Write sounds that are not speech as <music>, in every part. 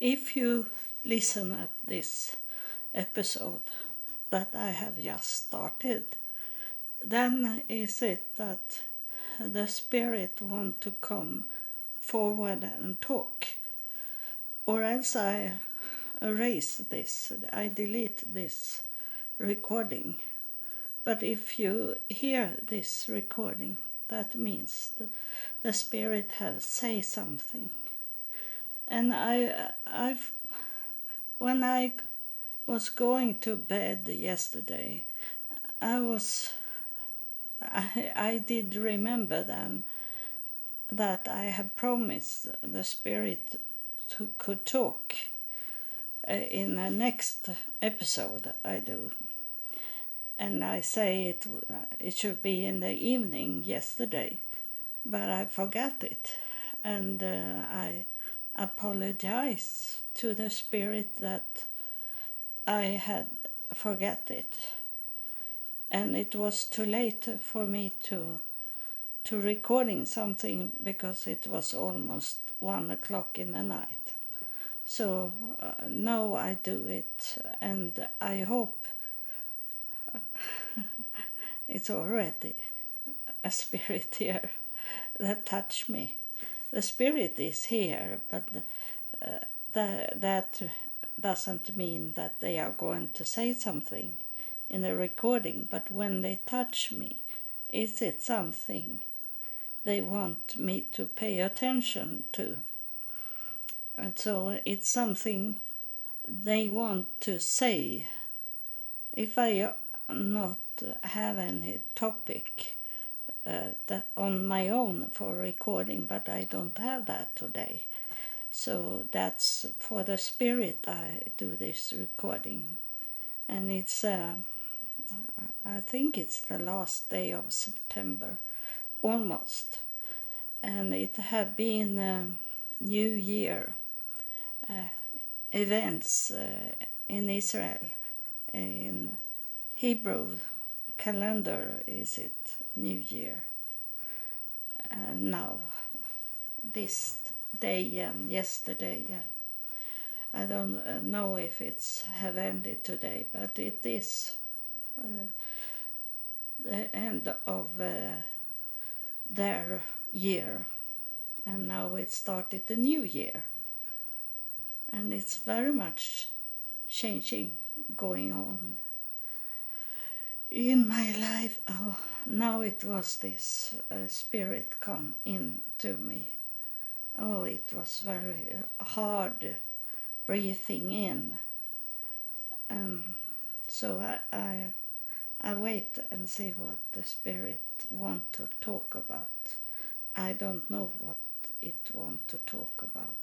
if you listen at this episode that I have just started, then is it that the spirit want to come forward and talk, or else I erase this, I delete this recording. But if you hear this recording, that means the, the spirit have say something. And I, I've, when I was going to bed yesterday, I was, I, I did remember then that I had promised the spirit to could talk uh, in the next episode I do. And I say it it should be in the evening yesterday, but I forgot it, and uh, I apologize to the spirit that I had forget it, and it was too late for me to to recording something because it was almost one o'clock in the night. So uh, now I do it, and I hope <laughs> it's already a spirit <laughs> here that touch me. The spirit is here, but uh, that that doesn't mean that they are going to say something in the recording. But when they touch me, is it something they want me to pay attention to? And so it's something they want to say. If I not have any topic uh, that on my own for recording, but I don't have that today. So that's for the spirit I do this recording, and it's uh, I think it's the last day of September, almost, and it have been New Year uh, events uh, in Israel. In Hebrew calendar is it New Year. Uh, now, this day and yesterday. I don't know if it's have ended today, but it is uh, the end of uh, their year, and now it started the new year and it's very much changing going on in my life oh now it was this uh, spirit come in to me. Oh it was very hard breathing in. Um, so I, I i wait and see what the spirit want to talk about. I don't know what it want to talk about.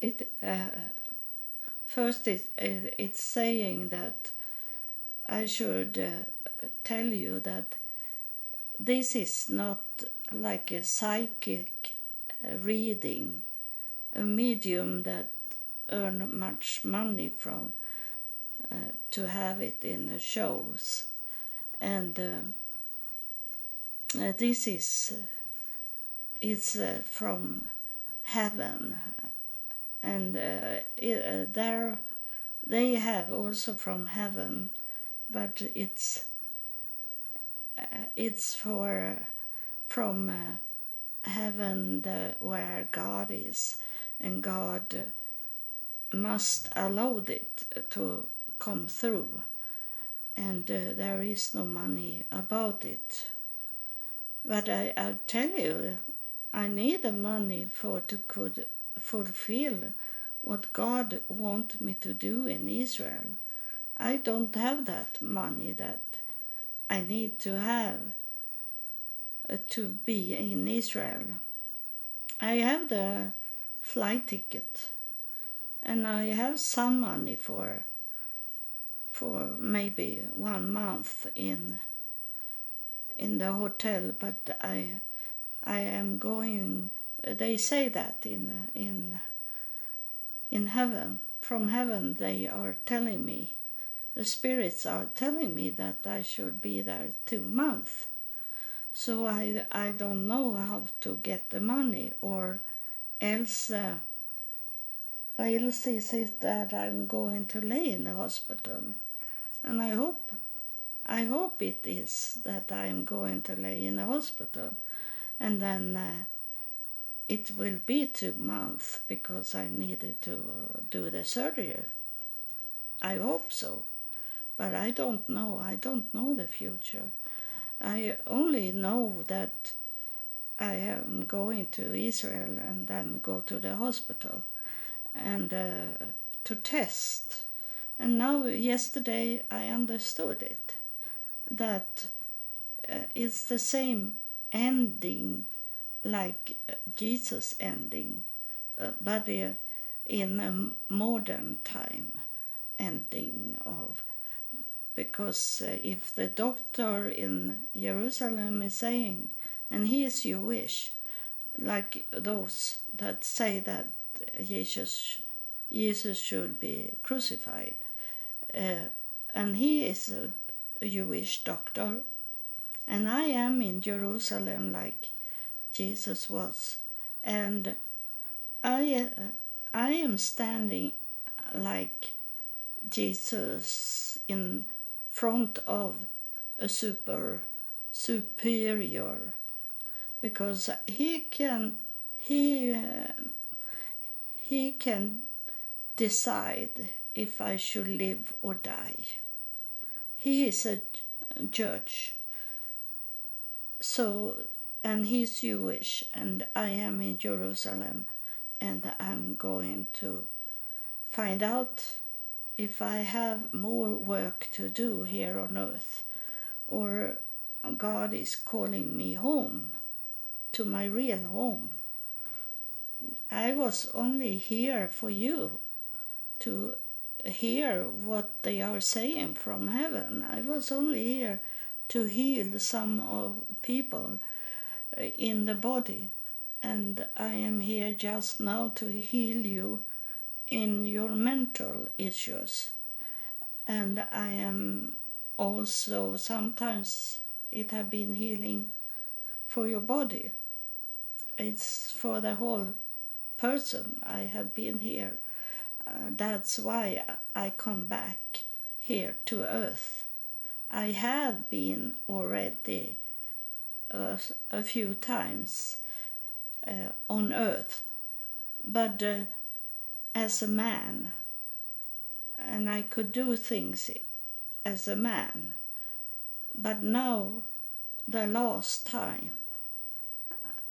It uh, first it, it, it's saying that I should uh, tell you that this is not like a psychic uh, reading, a medium that earn much money from uh, to have it in the shows, and uh, uh this is uh, it's from heaven and uh, uh, there they have also from heaven, but it's uh, it's for from uh, heaven the, where God is, and God must allow it to come through, and uh, there is no money about it. But I, I tell you, I need the money for to could fulfill what God wants me to do in Israel. I don't have that money that I need to have uh, to be in Israel. I have the flight ticket and I have some money for for maybe one month in in the hotel but I I am going they say that in in in heaven from heaven they are telling me. The spirits are telling me that I should be there two months. So I I don't know how to get the money or else uh, Elsie says that I'm going to lay in the hospital, and I hope, I hope it is that I'm going to lay in the hospital, and then uh, it will be two months because I needed to uh, do the surgery. I hope so, but I don't know. I don't know the future. I only know that I am going to Israel and then go to the hospital and uh, to test. And now, yesterday, I understood it that uh, it's the same ending like uh, Jesus ending, uh, but uh, in a modern time ending of because uh, if the doctor in Jerusalem is saying, and he is Jewish, like those that say that Jesus, Jesus should be crucified. Uh, and he is a Jewish doctor. And I am in Jerusalem like Jesus was. And I, uh, I am standing like Jesus in front of a super superior because he can he uh, he can decide if I should live or die. He is a judge. So, and he's Jewish, and I am in Jerusalem, and I'm going to find out if I have more work to do here on earth, or God is calling me home to my real home. I was only here for you to hear what they are saying from heaven. I was only here to heal some of people in the body, and I am here just now to heal you in your mental issues. And I am also sometimes it have been healing for your body. It's for the whole person. I have been here. Uh, that's why I come back here to earth. I have been already a few times uh, on earth, but uh, as a man, and I could do things as a man. But now, the last time,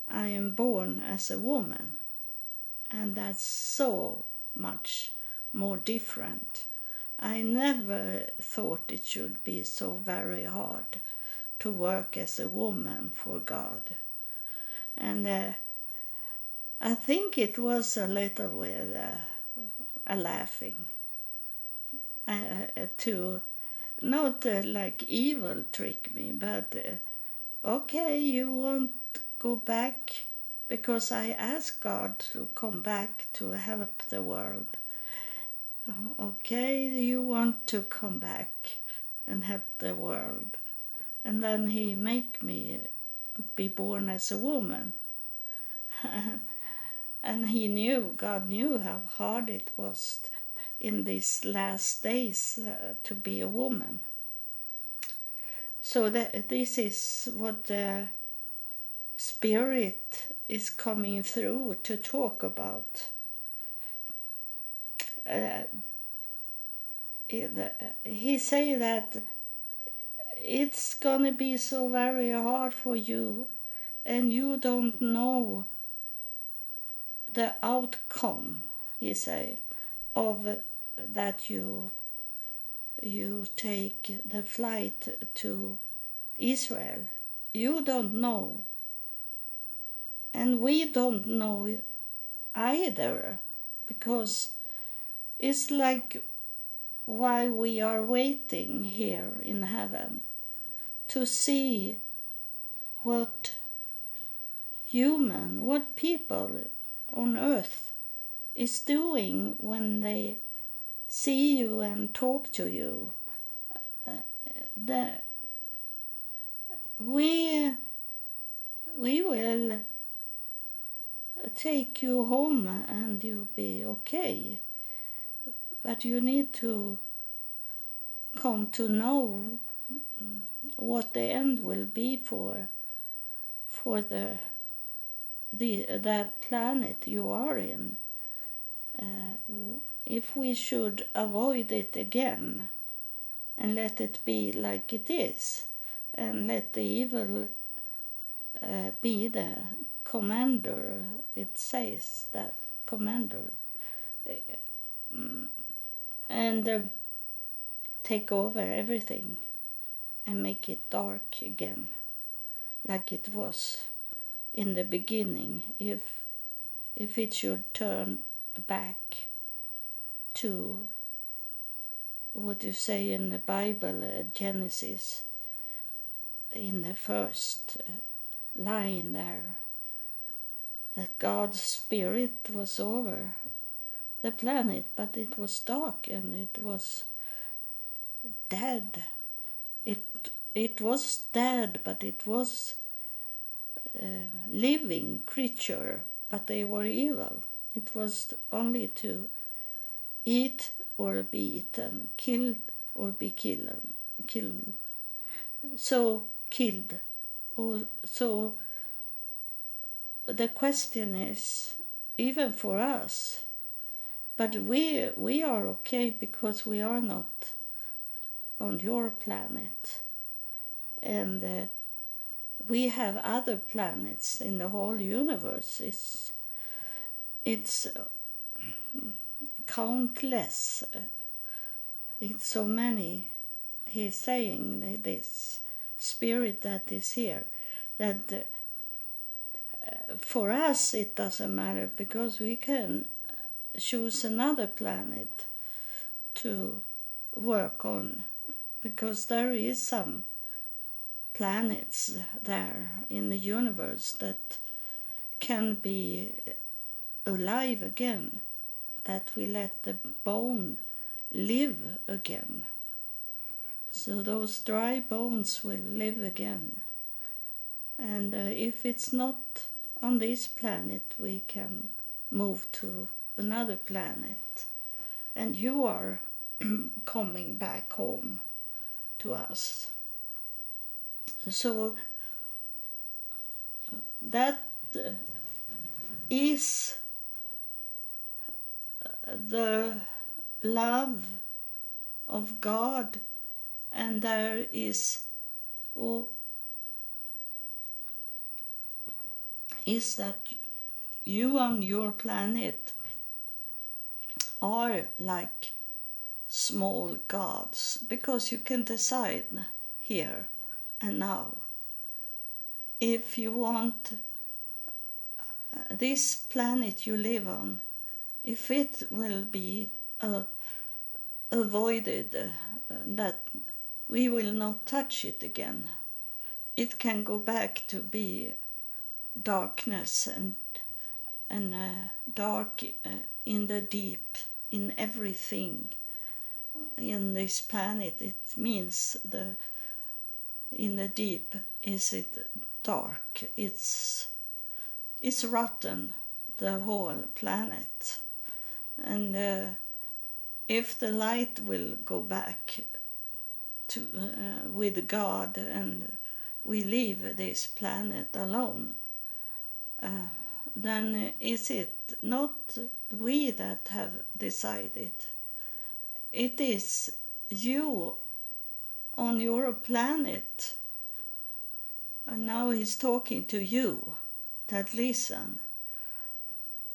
I am born as a woman and that's so much more different. I never thought it should be so very hard to work as a woman for God. And uh, I think it was a little with uh, a laughing uh, uh to not uh, like evil trick me, but uh, okay, you won't go back because I asked God to come back to help the world. Okay, you want to come back and help the world. And then he make me be born as a woman. <laughs> and he knew, God knew how hard it was in these last days uh, to be a woman. So that this is what the spirit is coming through to talk about. Uh, he say that it's gonna be so very hard for you and you don't know the outcome you say of that you you take the flight to Israel. You don't know. And we don't know either because it's like why we are waiting here in heaven to see what human, what people on earth is doing when they see you and talk to you. Uh, the, we we will take you home and you'll be okay. But you need to come to know what the end will be for for the the that planet you are in. Uh, if we should avoid it again and let it be like it is and let the evil uh, be the commander it says that commander and uh, take over everything and make it dark again like it was in the beginning if if it should turn back to what you say in the Bible, uh, Genesis, in the first uh, line there, that God's Spirit was over the planet, but it was dark and it was dead. It was dead, but it was a living creature, but they were evil. It was only to eat or be eaten, killed or be killed, killed. So killed. Oh, so the question is, even for us, but we we are okay because we are not on your planet, and uh, we have other planets in the whole universe. It's it's countless. It's so many. He's saying this spirit that is here that uh, for us it doesn't matter because we can choose another planet to work on because there is some planets there in the universe that can be alive again that we let the bone live again. So those dry bones will live again. And uh, if it's not on this planet, we can move to another planet. And you are <clears throat> coming back home to us. So that uh, the love of God, and there is oh, is that you on your planet are like small gods because you can decide here and now if you want uh, this planet you live on if it will be uh, avoided, uh, that we will not touch it again, it can go back to be darkness and and uh, dark uh, in the deep in everything in this planet. It means the in the deep is it dark it's it's rotten the whole planet and uh, if the light will go back to uh, with God and we leave this planet alone, uh, then is it not we that have decided? It is you on your planet. And now he's talking to you that listen.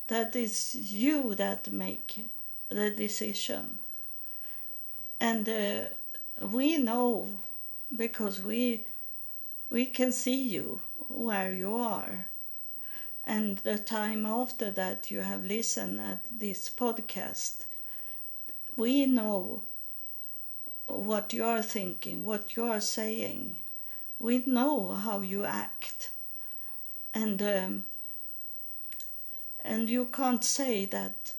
That is you that make the decision. And uh, we know because we we can see you where you are. And the time after that you have listened at this podcast we know what you are thinking what you are saying. We know how you act. And um, and you can't say that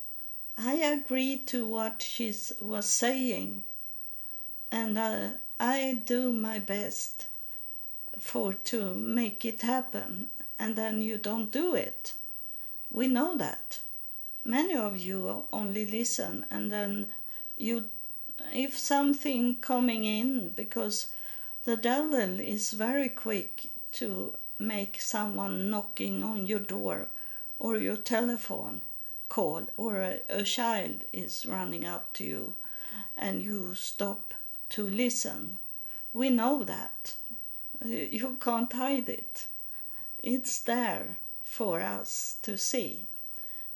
I agree to what she was saying and uh, I do my best for to make it happen and then you don't do it. We know that. Many of you only listen and then you if something coming in because the devil is very quick to make someone knocking on your door or your telephone call or a, a child is running up to you and you stop to listen. We know that. You can't hide it. It's there for us to see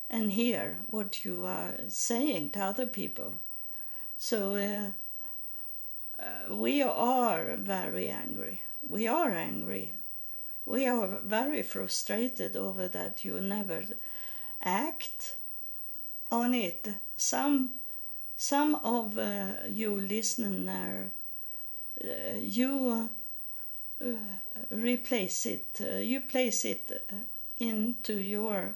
and hear what you are saying to other people. So uh, uh, we are very angry. We are angry. We are very frustrated over that you never act on it. Some some of uh, you listener, uh, you uh, replace it. Uh, you place it uh, into your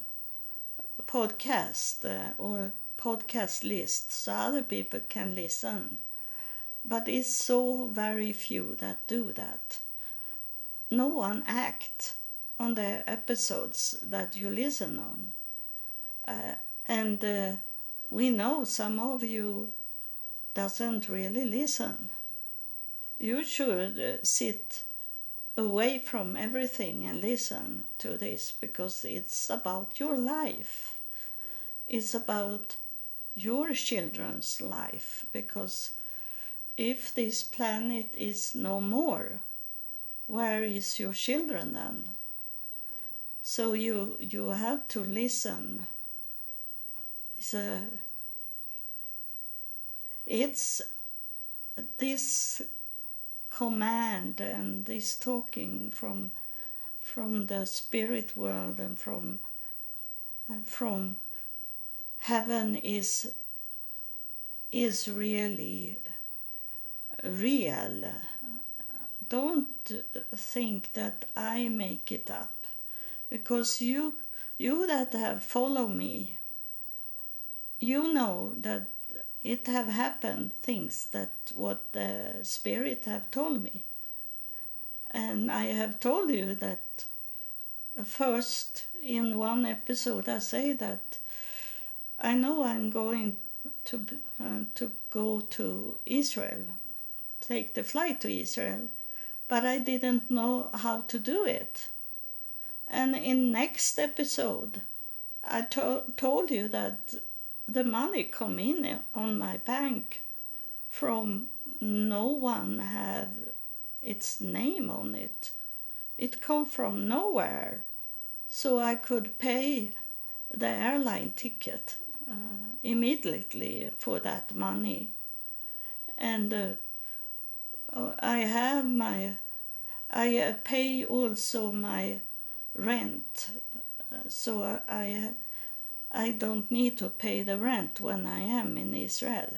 podcast or podcast list so other people can listen. But it's so very few that do that. No one act on the episodes that you listen on. Uh, and uh, we know some of you doesn't really listen. You should uh, sit away from everything and listen to this because it's about your life. It's about your children's life because if this planet is no more, where is your children then? So you you have to listen. It's a it's this command and this talking from from the spirit world and from uh, from heaven is is really real. Don't think that i make it up because you you that have followed me you know that it have happened things that what the spirit have told me. And i have told you that first in one episode i say that i know i'm going to uh, to go to israel take the flight to israel but i didn't know how to do it. And in next episode i to- told you that the money come in on my bank from no one had its name on it. It come from nowhere, so I could pay the airline ticket uh, immediately for that money, and uh, I have my I pay also my rent, uh, so I I don't need to pay the rent when I am in Israel.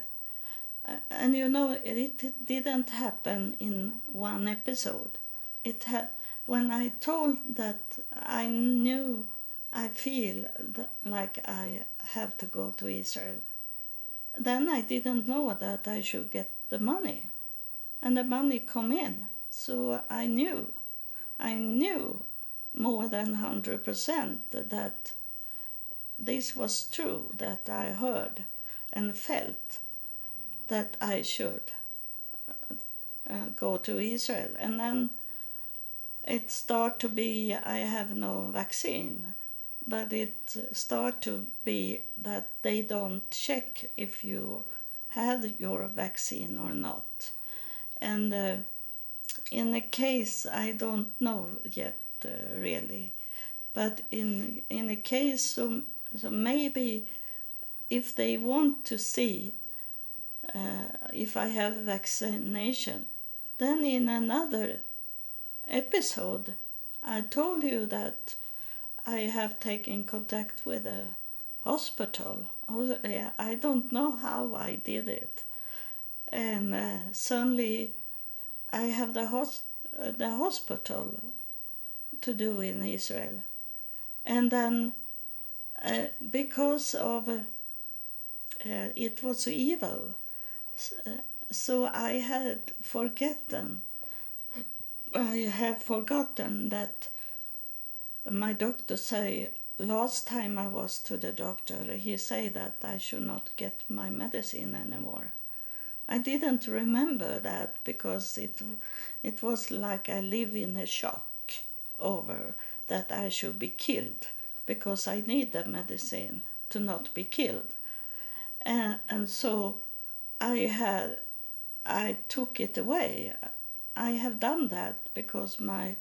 And you know, it didn't happen in one episode. It had when I told that I knew, I feel like I have to go to Israel. Then I didn't know that I should get the money, and the money come in. So I knew, I knew more than hundred percent that this was true that I heard and felt that I should uh, go to Israel. And then it start to be I have no vaccine, but it start to be that they don't check if you have your vaccine or not. And uh, in the case, I don't know yet uh, really, but in in a case so so maybe if they want to see uh, if I have vaccination, then in another episode I told you that I have taken contact with a hospital. I don't know how I did it, and uh, suddenly I have the hos- the hospital to do in Israel, and then uh, because of uh, it was evil. So I had forgotten. I have forgotten that my doctor say last time I was to the doctor, he said that I should not get my medicine anymore. I didn't remember that because it it was like I live in a shock over that I should be killed because I need the medicine to not be killed. And, and so I had I took it away. I have done that because my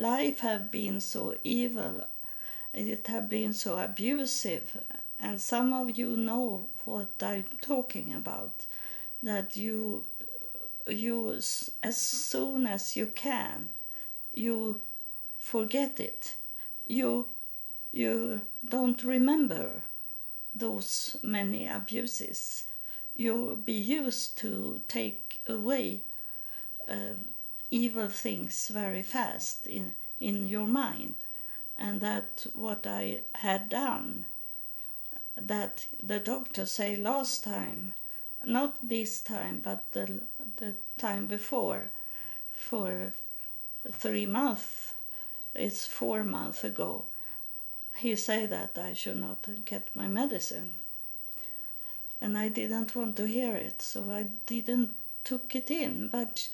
life have been so evil it have been so abusive and some of you know what i'm talking about that you you as soon as you can you forget it. You you don't remember those many abuses. You be used to take away uh, evil things very fast in in your mind. And that what i had done that the doctor say last time not this time but the the time before for three months it's four months ago he say that i should not get my medicine. And i didn't want to hear it so i didn't took it in but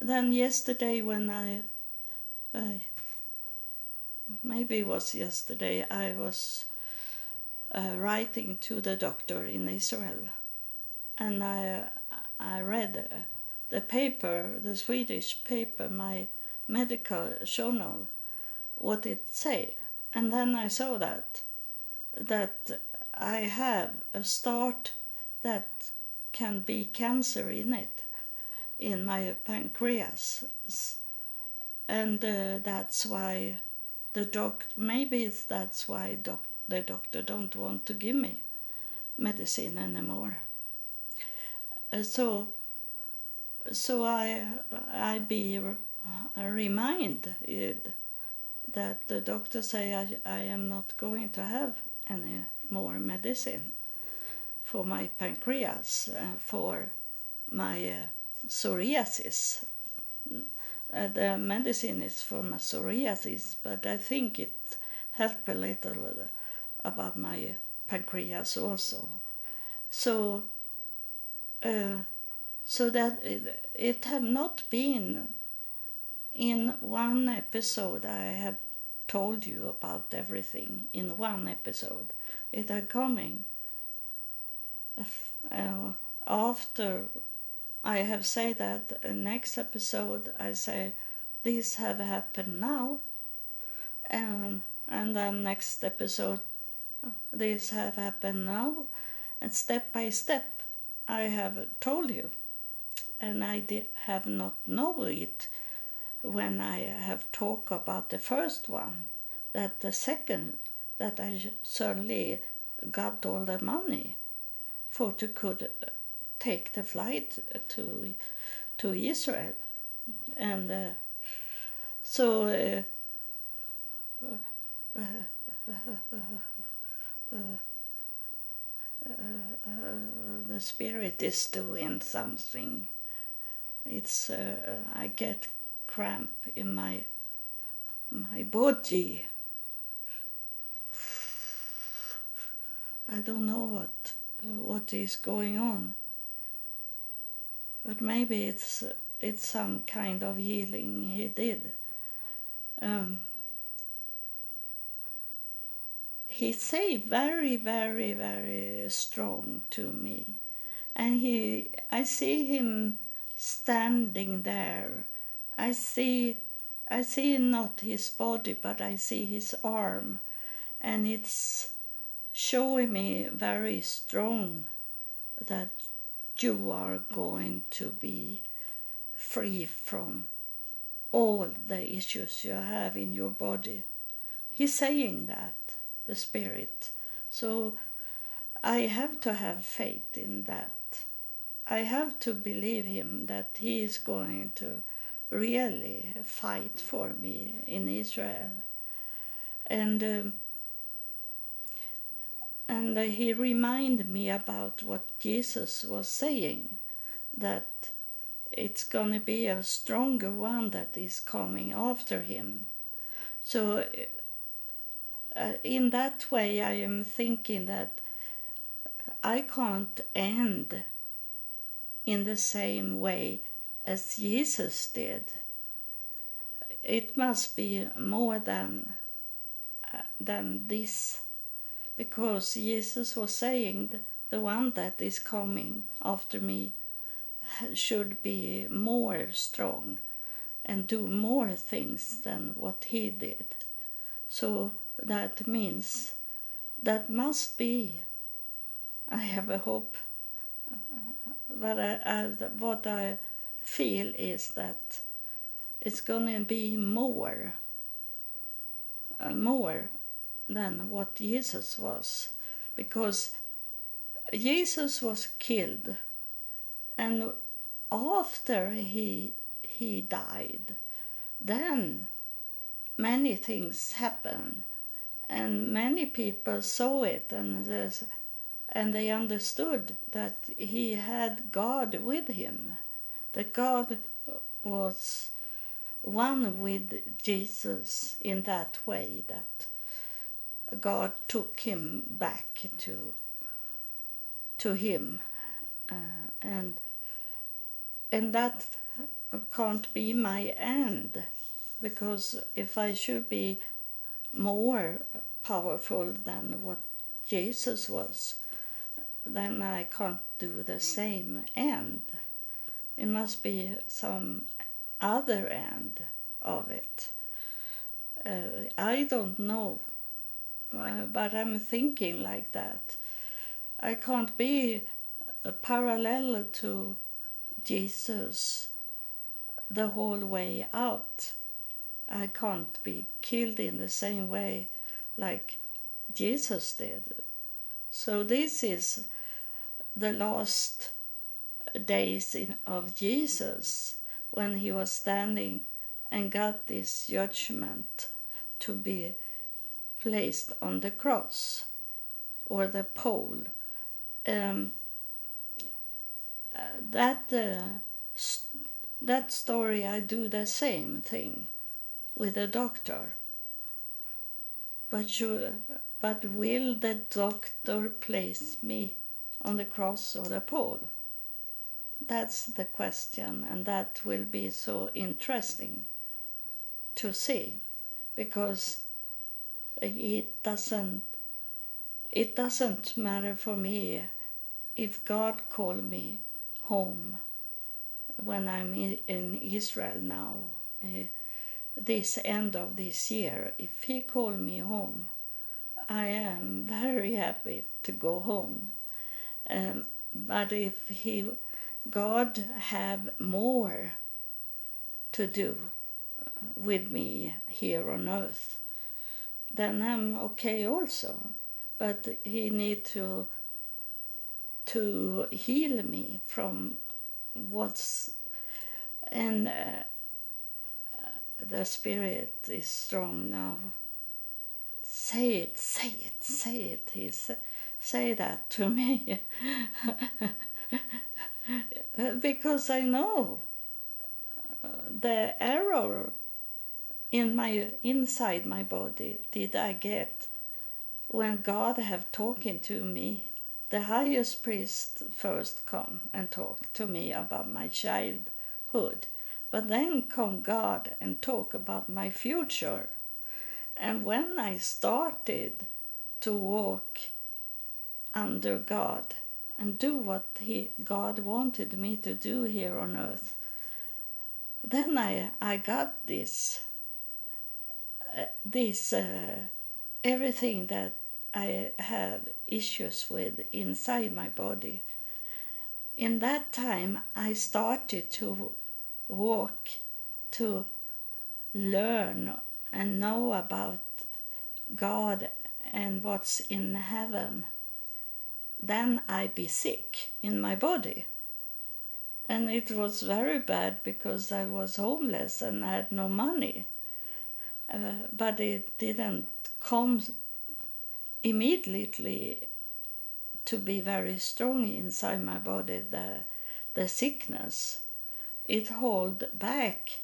then yesterday when I, I maybe it was yesterday I was uh, writing to the doctor in Israel. And I I read uh, the paper the Swedish paper my medical journal what it said and then I saw that that I have a start that can be cancer in it in my pancreas. And uh, that's why the doc maybe that's why doc the doctor don't want to give me medicine anymore. Uh, so so i i be reminded that the doctor say I, I am not going to have any more medicine for my pancreas uh, for my uh, psoriasis. Uh, the medicine is for my psoriasis, but I think it helped a little about my pancreas also. So, uh, so that it, it have not been in one episode I have told you about everything in one episode. It are coming uh, after I have said that next episode I say these have happened now. And and then next episode these have happened now. And step by step I have told you. And I have not know it when I have talked about the first one that the second that I certainly got all the money for to could take the flight to to Israel, and uh, so. Uh, uh, the spirit is doing something. It's I get cramp in my my body. I don't know what what is going on but maybe it's it's some kind of healing he did. Um, he say very very very strong to me. And he i see him standing there. I see i see not his body but i see his arm. And it's showing me very strong that you are going to be free from all the issues you have in your body. He's saying that, the Spirit. So I have to have faith in that. I have to believe him that he is going to really fight for me in Israel. And um, and he reminded me about what Jesus was saying that it's going to be a stronger one that is coming after him. So uh, in that way, I am thinking that I can't end in the same way as Jesus did. It must be more than uh, than this, because Jesus was saying the one that is coming after me should be more strong and do more things than what he did. So that means that must be. I have a hope, but I, I, what I feel is that it's gonna be more, uh, more than what Jesus was, because Jesus was killed, and after he he died, then many things happened, and many people saw it, and and they understood that he had God with him, that God was one with Jesus in that way that God took him back to to him, uh, and and that can't be my end because if I should be more powerful than what Jesus was, then I can't do the same end. It must be some other end of it. Uh, I don't know, uh, but I'm thinking like that. I can't be parallel to Jesus the whole way out. I can't be killed in the same way like Jesus did. So this is the last days in, of Jesus when he was standing and got this judgment to be placed on the cross or the pole. Um, uh, that uh, that story I do the same thing with a doctor. But you, but will the doctor place me on the cross or the pole? That's the question, and that will be so interesting to see because it doesn't it doesn't matter for me if God call me home when I'm in Israel now, uh, this end of this year, if he call me home, I am very happy to go home. Um, but if he, God have more to do with me here on earth, then I'm okay also. But he need to to heal me from what's and uh, the spirit is strong now. Say it say it say it. He say, say that to me. <laughs> Because i know uh, the error in my inside my body did i get when god have talking to me the highest priest first come and talk to me about my childhood, but then come God and talk about my future. And when I started to walk under God and do what he, God wanted me to do here on earth, then I, I got this, this uh, everything that I have issues with inside my body. In that time, I started to walk, to learn and know about God and what's in heaven. Then I be sick in my body. And it was very bad because I was homeless and I had no money. Uh, but it didn't come immediately to be very strong inside my body the the sickness it hold back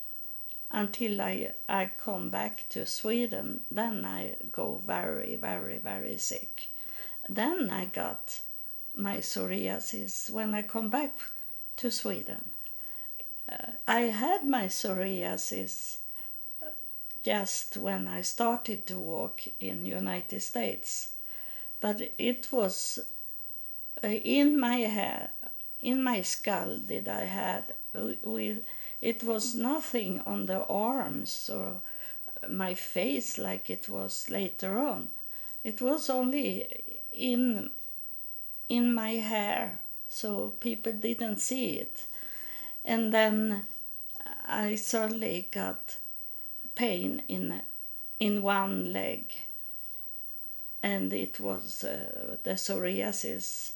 until I, I come back to Sweden. Then I go very, very, very sick. Then I got my psoriasis when I come back to Sweden. Uh, I had my psoriasis just when I started to walk in United States, but it was uh, in my hair, in my skull. that I had we it was nothing on the arms or my face like it was later on. It was only in in my hair, so people didn't see it. And then I suddenly got pain in in one leg, and it was uh, the psoriasis.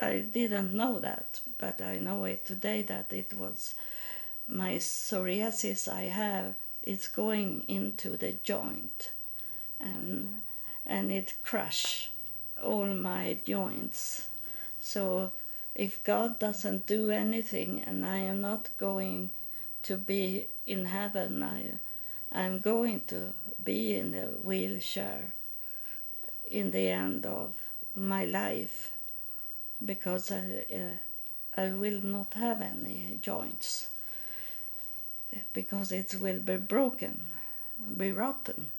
I didn't know that, but I know it today that it was my psoriasis I have. It's going into the joint. And and it crush all my joints. So if God doesn't do anything and I am not going to be in heaven I I'm going to be in a wheelchair in the end of my life because I, uh, I will not have any joints because it will be broken, be rotten.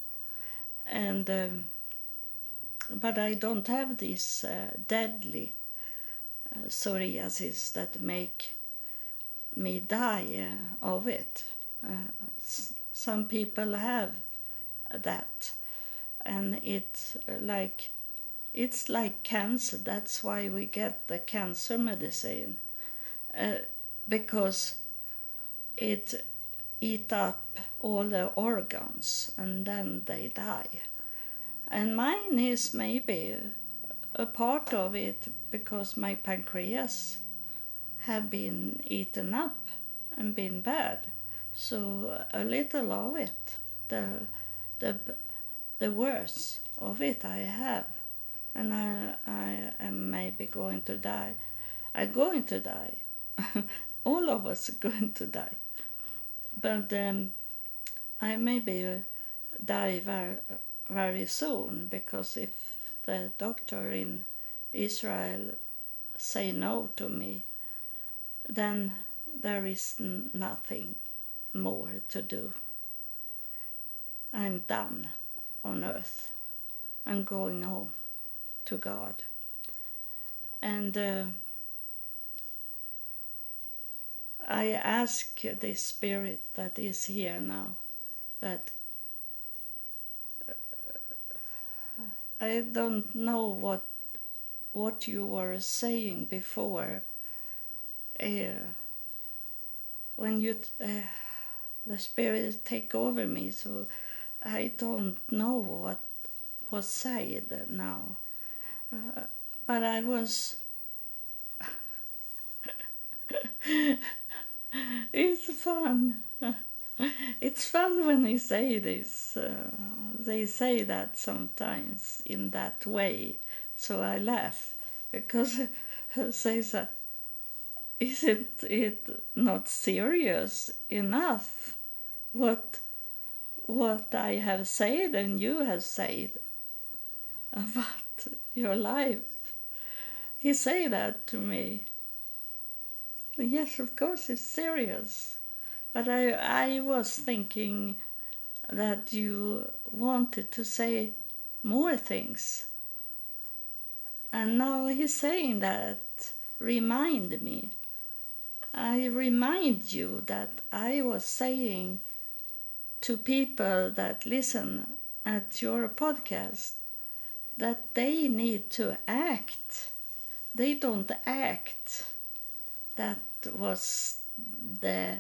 And um, but I don't have this uh, deadly uh, psoriasis that make me die uh, of it. Uh, some people have that, and it's like it's like cancer. That's why we get the cancer medicine uh, because it eat up all the organs and then they die. And mine is maybe a part of it because my pancreas have been eaten up and been bad. So a little of it, the the the worst of it I have, and I I am maybe going to die. I'm going to die. <laughs> All of us are <laughs> going to die but um, I maybe uh, die very, very soon because if the doctor in Israel say no to me, then there is nothing more to do. I'm done on earth. I'm going home to God. And uh, I ask the spirit that is here now that uh, I don't know what what you were saying before. Uh, when you uh, the spirit take over me, so I don't know what was said now. Uh, but I was <laughs> it's fun. It's fun when they say this. Uh, they say that sometimes in that way, so I laugh because <laughs> say that isn't it not serious enough what what I have said and you have said about your life? He say that to me Yes, of course, it's serious. But I, I was thinking that you wanted to say more things. And now he's saying that, remind me. I remind you that I was saying to people that listen at your podcast that they need to act. They don't act. That was the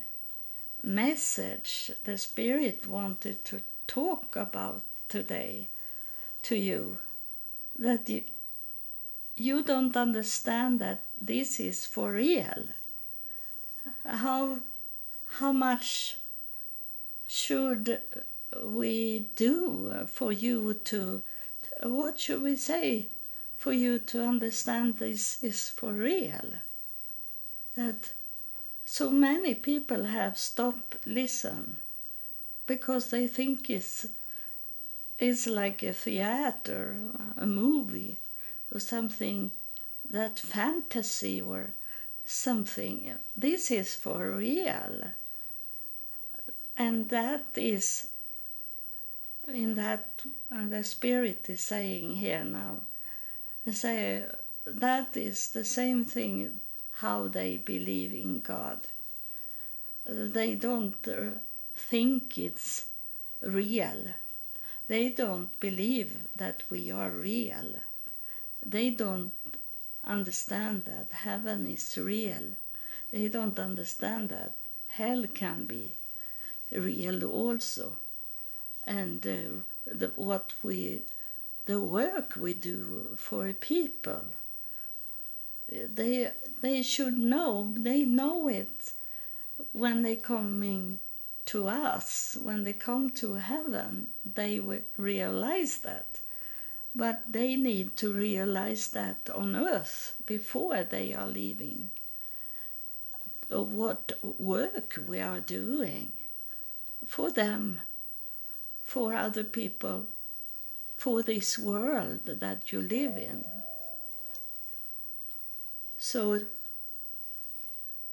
message the Spirit wanted to talk about today to you. That you, you don't understand that this is for real. How, how much should we do for you to, what should we say for you to understand this is for real? that so many people have stopped listen because they think it's it's like a theater, a movie, or something that fantasy or something. This is for real. And that is in that and the spirit is saying here now. Say that is the same thing how they believe in God. They don't uh, think it's real. They don't believe that we are real. They don't understand that heaven is real. They don't understand that hell can be real also. And uh, the, what we, the work we do for people, they, they should know, they know it when they coming to us, when they come to heaven, they will realize that. But they need to realize that on earth before they are leaving. What work we are doing for them, for other people, for this world that you live in. So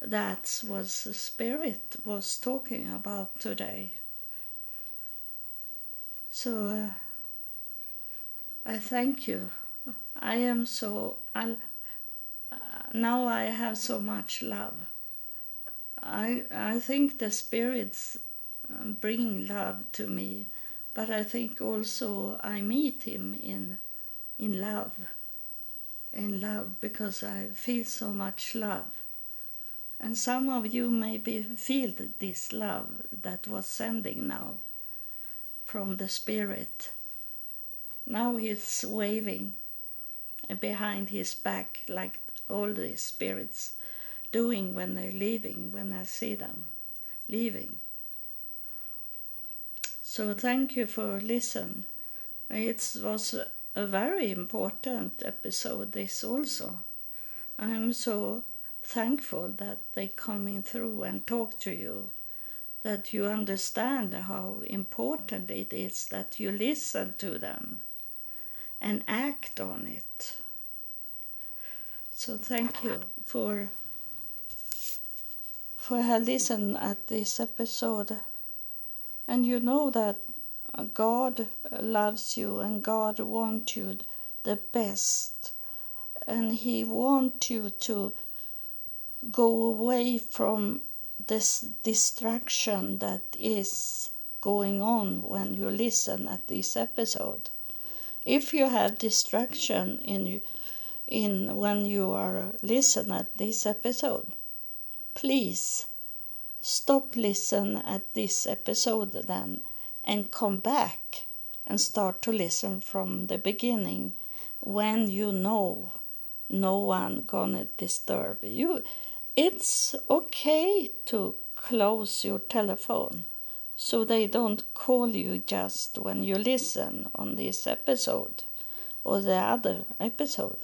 that was the spirit was talking about today. So uh, I thank you. I am so uh, now I have so much love. I I think the spirits Um, bring love to me, but I think also I meet him in in love. In love because I feel so much love and some of you maybe feel this love that was sending now from the Spirit. Now he's waving behind his back like all the spirits doing when they're leaving, when I see them leaving. So thank you for listening. It was a very important episode, this also. I'm so thankful that they coming through and talk to you that you understand how important it is that you listen to them and act on it so thank you for for have listened at this episode and you know that uh, god loves you and god wants you the best and he wants you to go away from this distraction that is going on when you listen at this episode. If you have distraction in in when you are listen at this episode, please stop listen at this episode then and come back and start to listen from the beginning when you know no one gonna disturb you it's okay to close your telephone so they don't call you just when you listen on this episode or the other episode.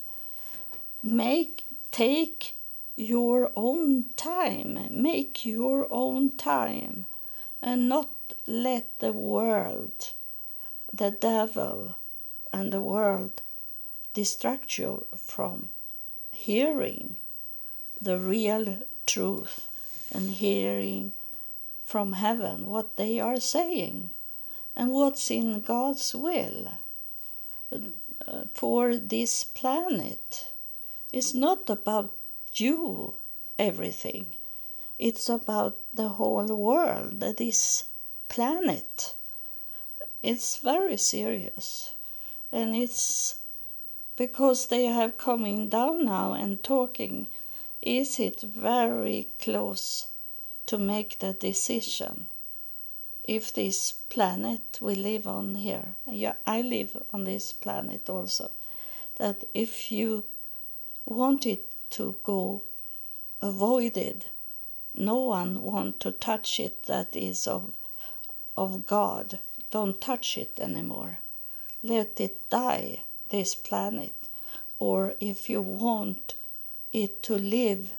Make take your own time, make your own time, and not let the world, the devil, and the world distract you from hearing the real truth and hearing from heaven what they are saying and what's in God's will uh, for this planet. It's not about you, everything. It's about the whole world, this planet. It's very serious. And it's because they have coming down now and talking is it very close to make the decision if this planet we live on here yeah i live on this planet also that if you want it to go avoided. No one want to touch it that is of of god. Don't touch it anymore. Let it die this planet. Or if you want it to live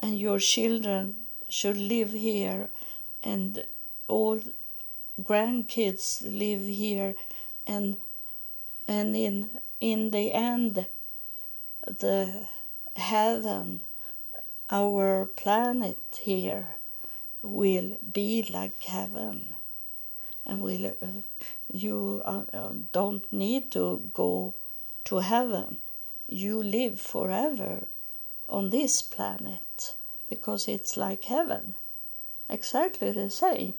and your children should live here and all grandkids live here and and in in the end the heaven our planet here will be like heaven. And will uh, you uh, uh, don't need to go to heaven. You live forever on this planet because it's like heaven. Exactly the same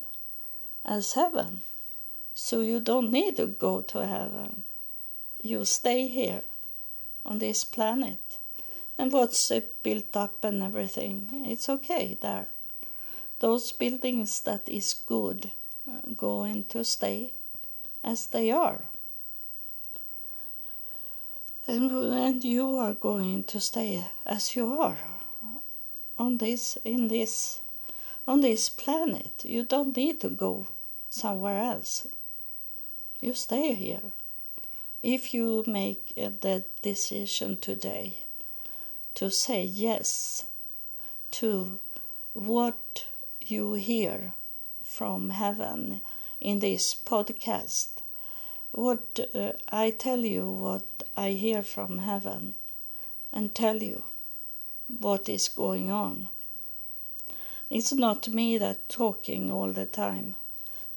as heaven. So you don't need to go to heaven. You stay here on this planet and what's it built up and everything. It's okay there. Those buildings that is good uh, going to stay as they are. And, and you are going to stay as you are on this in this on this planet. You don't need to go somewhere else. You stay here. If you make the decision today to say yes to what you hear from heaven in this podcast, what uh, I tell you what I hear from heaven and tell you what is going on. It's not me that talking all the time.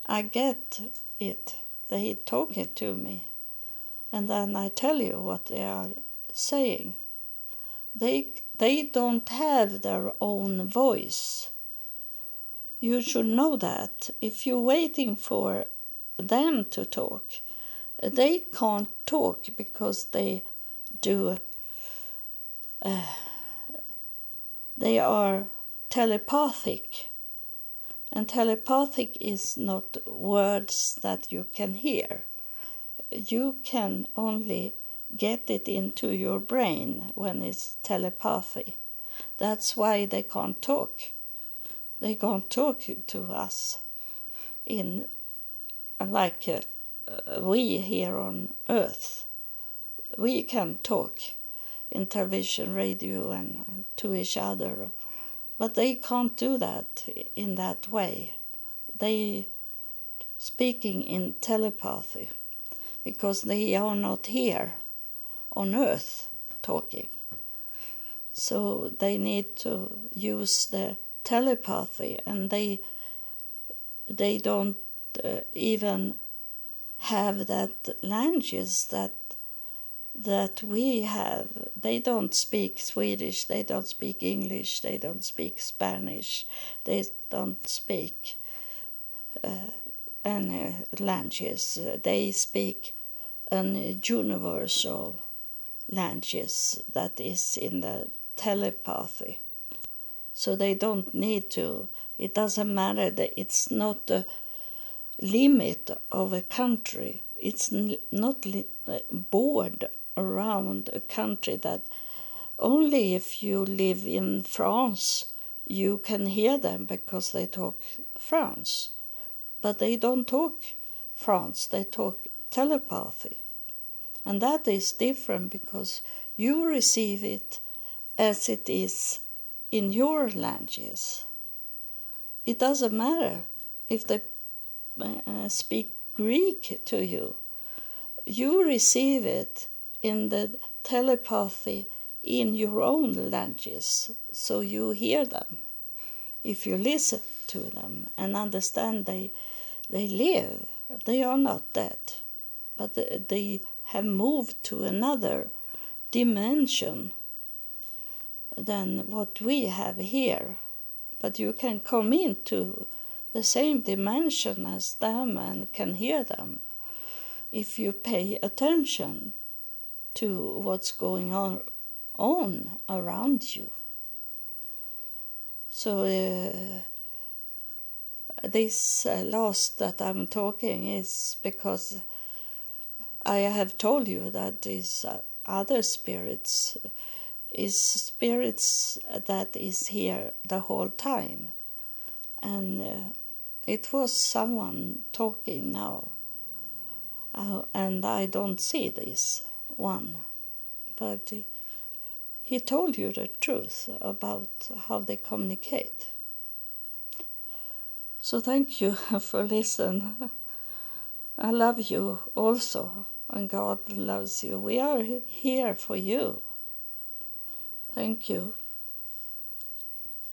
I get it. They talking to me and then I tell you what they are saying. They, they don't have their own voice. You should know that. If you're waiting for them to talk, they can't talk because they do. Uh, they are telepathic. And telepathic is not words that you can hear you can only get it into your brain when it's telepathy. That's why they can't talk. They can't talk to us in like uh, we here on Earth. We can talk in television, radio, and to each other, but they can't do that in that way. They speaking in telepathy because they are not here on earth talking. So they need to use the telepathy and they they don't uh, even have that language that that we have. They don't speak Swedish, they don't speak English, they don't speak Spanish, they don't speak uh, any languages. They speak an universal language that is in the telepathy. So they don't need to, it doesn't matter that it's not the limit of a country. It's not bored around a country that only if you live in France you can hear them because they talk France but they don't talk France, they talk telepathy. And that is different because you receive it as it is in your languages. It doesn't matter if they uh, speak Greek to you, you receive it in the telepathy in your own languages, so you hear them if you listen to them and understand they they live. They are not dead, but they have moved to another dimension than what we have here. But you can come into the same dimension as them and can hear them if you pay attention to what's going on, on around you. So, uh, this uh, loss that I'm talking is because I have told you that these uh, other spirits is spirits that is here the whole time. And uh, it was someone talking now. Uh, and I don't see this one. But he, he told you the truth about how they communicate. So thank you <laughs> for listening. <laughs> I love you also, and God loves you. We are here for you. Thank you.